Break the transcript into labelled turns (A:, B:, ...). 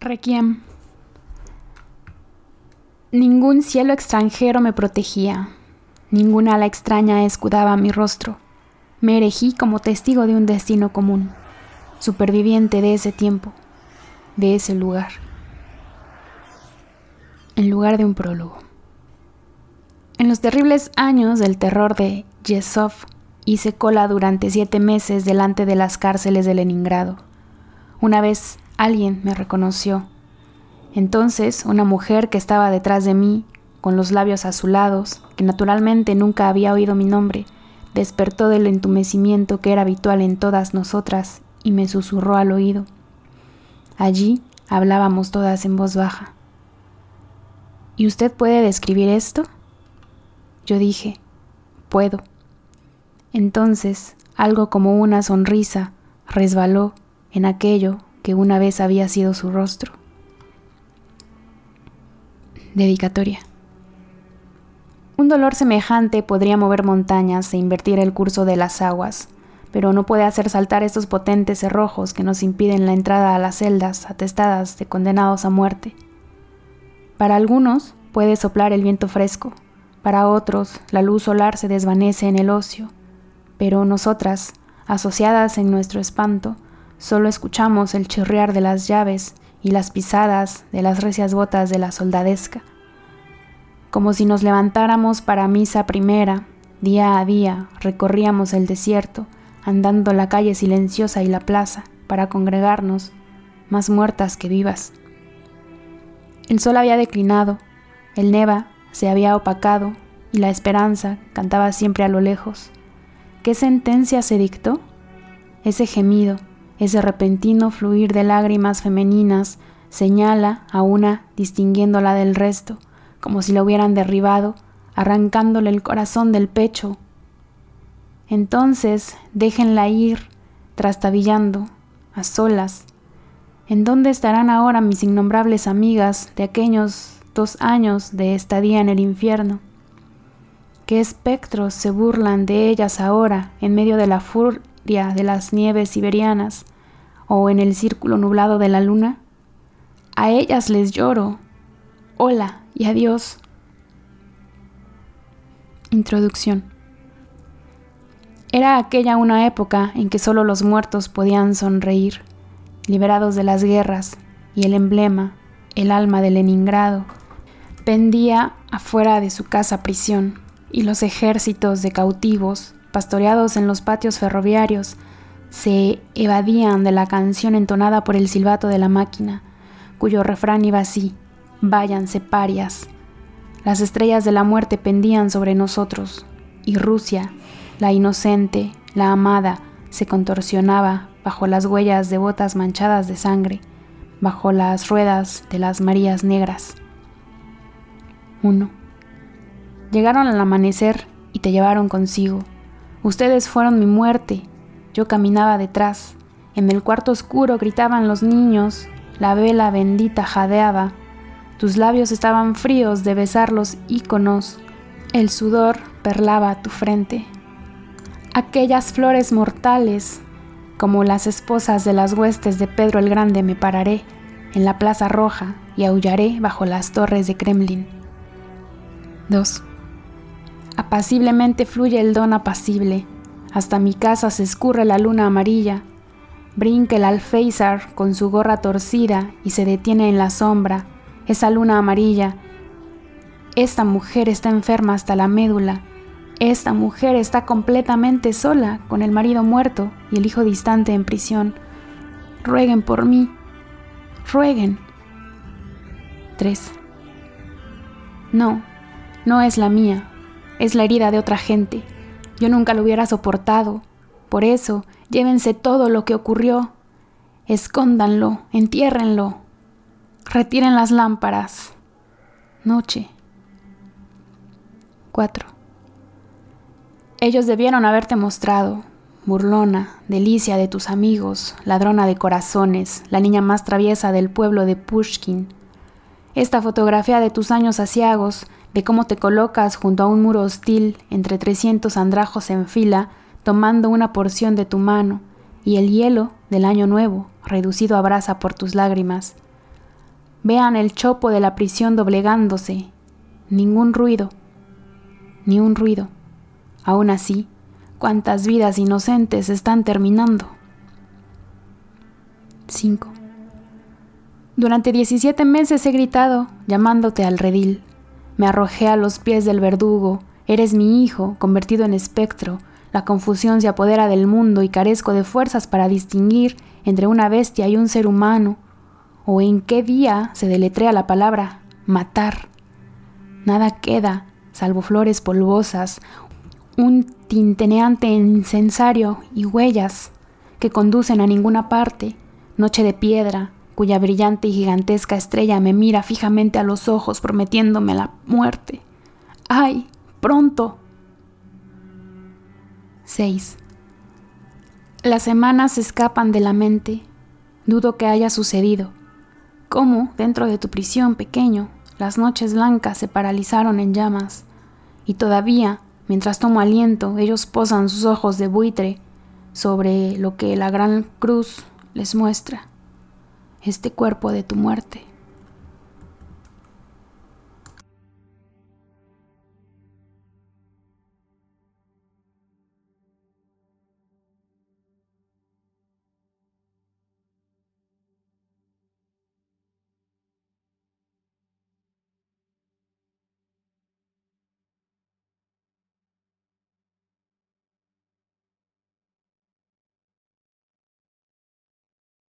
A: Requiem. Ningún cielo extranjero me protegía, ninguna ala extraña escudaba mi rostro. Me erigí como testigo de un destino común, superviviente de ese tiempo, de ese lugar, en lugar de un prólogo. En los terribles años del terror de Yesov, hice cola durante siete meses delante de las cárceles de Leningrado. Una vez alguien me reconoció entonces una mujer que estaba detrás de mí, con los labios azulados, que naturalmente nunca había oído mi nombre, despertó del entumecimiento que era habitual en todas nosotras y me susurró al oído. Allí hablábamos todas en voz baja. ¿Y usted puede describir esto? Yo dije, puedo. Entonces, algo como una sonrisa resbaló en aquello que una vez había sido su rostro. Dedicatoria. Un dolor semejante podría mover montañas e invertir el curso de las aguas, pero no puede hacer saltar estos potentes cerrojos que nos impiden la entrada a las celdas atestadas de condenados a muerte. Para algunos puede soplar el viento fresco, para otros la luz solar se desvanece en el ocio, pero nosotras, asociadas en nuestro espanto, solo escuchamos el chirriar de las llaves y las pisadas de las recias botas de la soldadesca. Como si nos levantáramos para misa primera, día a día recorríamos el desierto, andando la calle silenciosa y la plaza para congregarnos, más muertas que vivas. El sol había declinado, el neva se había opacado y la esperanza cantaba siempre a lo lejos. ¿Qué sentencia se dictó? Ese gemido, ese repentino fluir de lágrimas femeninas señala a una distinguiéndola del resto, como si la hubieran derribado, arrancándole el corazón del pecho. Entonces déjenla ir, trastabillando, a solas. ¿En dónde estarán ahora mis innombrables amigas de aquellos dos años de estadía en el infierno? ¿Qué espectros se burlan de ellas ahora en medio de la de las nieves siberianas o en el círculo nublado de la luna? A ellas les lloro. Hola y adiós. Introducción. Era aquella una época en que solo los muertos podían sonreír, liberados de las guerras, y el emblema, el alma de Leningrado, pendía afuera de su casa prisión, y los ejércitos de cautivos pastoreados en los patios ferroviarios, se evadían de la canción entonada por el silbato de la máquina, cuyo refrán iba así, váyanse parias. Las estrellas de la muerte pendían sobre nosotros, y Rusia, la inocente, la amada, se contorsionaba bajo las huellas de botas manchadas de sangre, bajo las ruedas de las Marías Negras. 1. Llegaron al amanecer y te llevaron consigo Ustedes fueron mi muerte. Yo caminaba detrás. En el cuarto oscuro gritaban los niños. La vela bendita jadeaba. Tus labios estaban fríos de besar los íconos. El sudor perlaba tu frente. Aquellas flores mortales, como las esposas de las huestes de Pedro el Grande, me pararé en la Plaza Roja y aullaré bajo las torres de Kremlin. 2. Apaciblemente fluye el don apacible. Hasta mi casa se escurre la luna amarilla. Brinca el alféizar con su gorra torcida y se detiene en la sombra. Esa luna amarilla. Esta mujer está enferma hasta la médula. Esta mujer está completamente sola, con el marido muerto y el hijo distante en prisión. Rueguen por mí. Rueguen. 3. No, no es la mía, es la herida de otra gente. Yo nunca lo hubiera soportado. Por eso, llévense todo lo que ocurrió. Escóndanlo, entiérrenlo. Retiren las lámparas. Noche. 4. Ellos debieron haberte mostrado, burlona, delicia de tus amigos, ladrona de corazones, la niña más traviesa del pueblo de Pushkin. Esta fotografía de tus años asiagos, de cómo te colocas junto a un muro hostil entre 300 andrajos en fila, tomando una porción de tu mano, y el hielo del año nuevo, reducido a brasa por tus lágrimas. Vean el chopo de la prisión doblegándose. Ningún ruido, ni un ruido. Aún así, cuántas vidas inocentes están terminando. 5. Durante 17 meses he gritado, llamándote al redil. Me arrojé a los pies del verdugo. Eres mi hijo, convertido en espectro. La confusión se apodera del mundo y carezco de fuerzas para distinguir entre una bestia y un ser humano. ¿O en qué día se deletrea la palabra matar? Nada queda, salvo flores polvosas, un tinteneante incensario y huellas que conducen a ninguna parte, noche de piedra, cuya brillante y gigantesca estrella me mira fijamente a los ojos prometiéndome la muerte. ¡Ay! ¡Pronto! 6. Las semanas se escapan de la mente. Dudo que haya sucedido. ¿Cómo, dentro de tu prisión pequeño, las noches blancas se paralizaron en llamas? Y todavía Mientras tomo aliento, ellos posan sus ojos de buitre sobre lo que la gran cruz les muestra, este cuerpo de tu muerte.